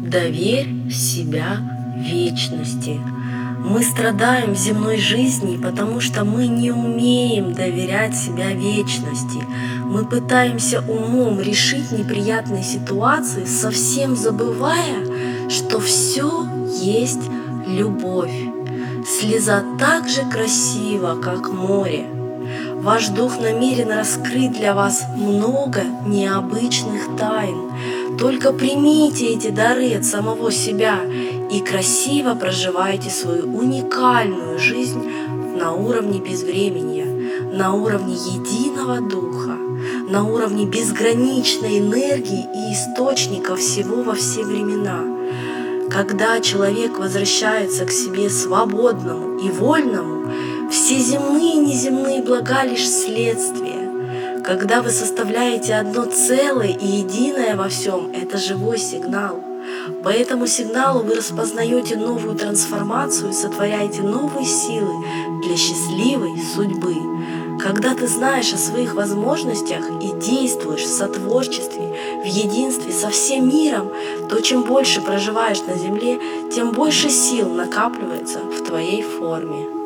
Доверь себя вечности. Мы страдаем в земной жизни, потому что мы не умеем доверять себя вечности. Мы пытаемся умом решить неприятные ситуации, совсем забывая, что все есть любовь. Слеза так же красива, как море. Ваш дух намерен раскрыть для вас много необычных тайн. Только примите эти дары от самого себя и красиво проживайте свою уникальную жизнь на уровне безвременья, на уровне единого духа, на уровне безграничной энергии и источника всего во все времена. Когда человек возвращается к себе свободному и вольному, все земные и неземные блага лишь следствие. Когда вы составляете одно целое и единое во всем, это живой сигнал. По этому сигналу вы распознаете новую трансформацию и сотворяете новые силы для счастливой судьбы. Когда ты знаешь о своих возможностях и действуешь в сотворчестве, в единстве со всем миром, то чем больше проживаешь на Земле, тем больше сил накапливается в твоей форме.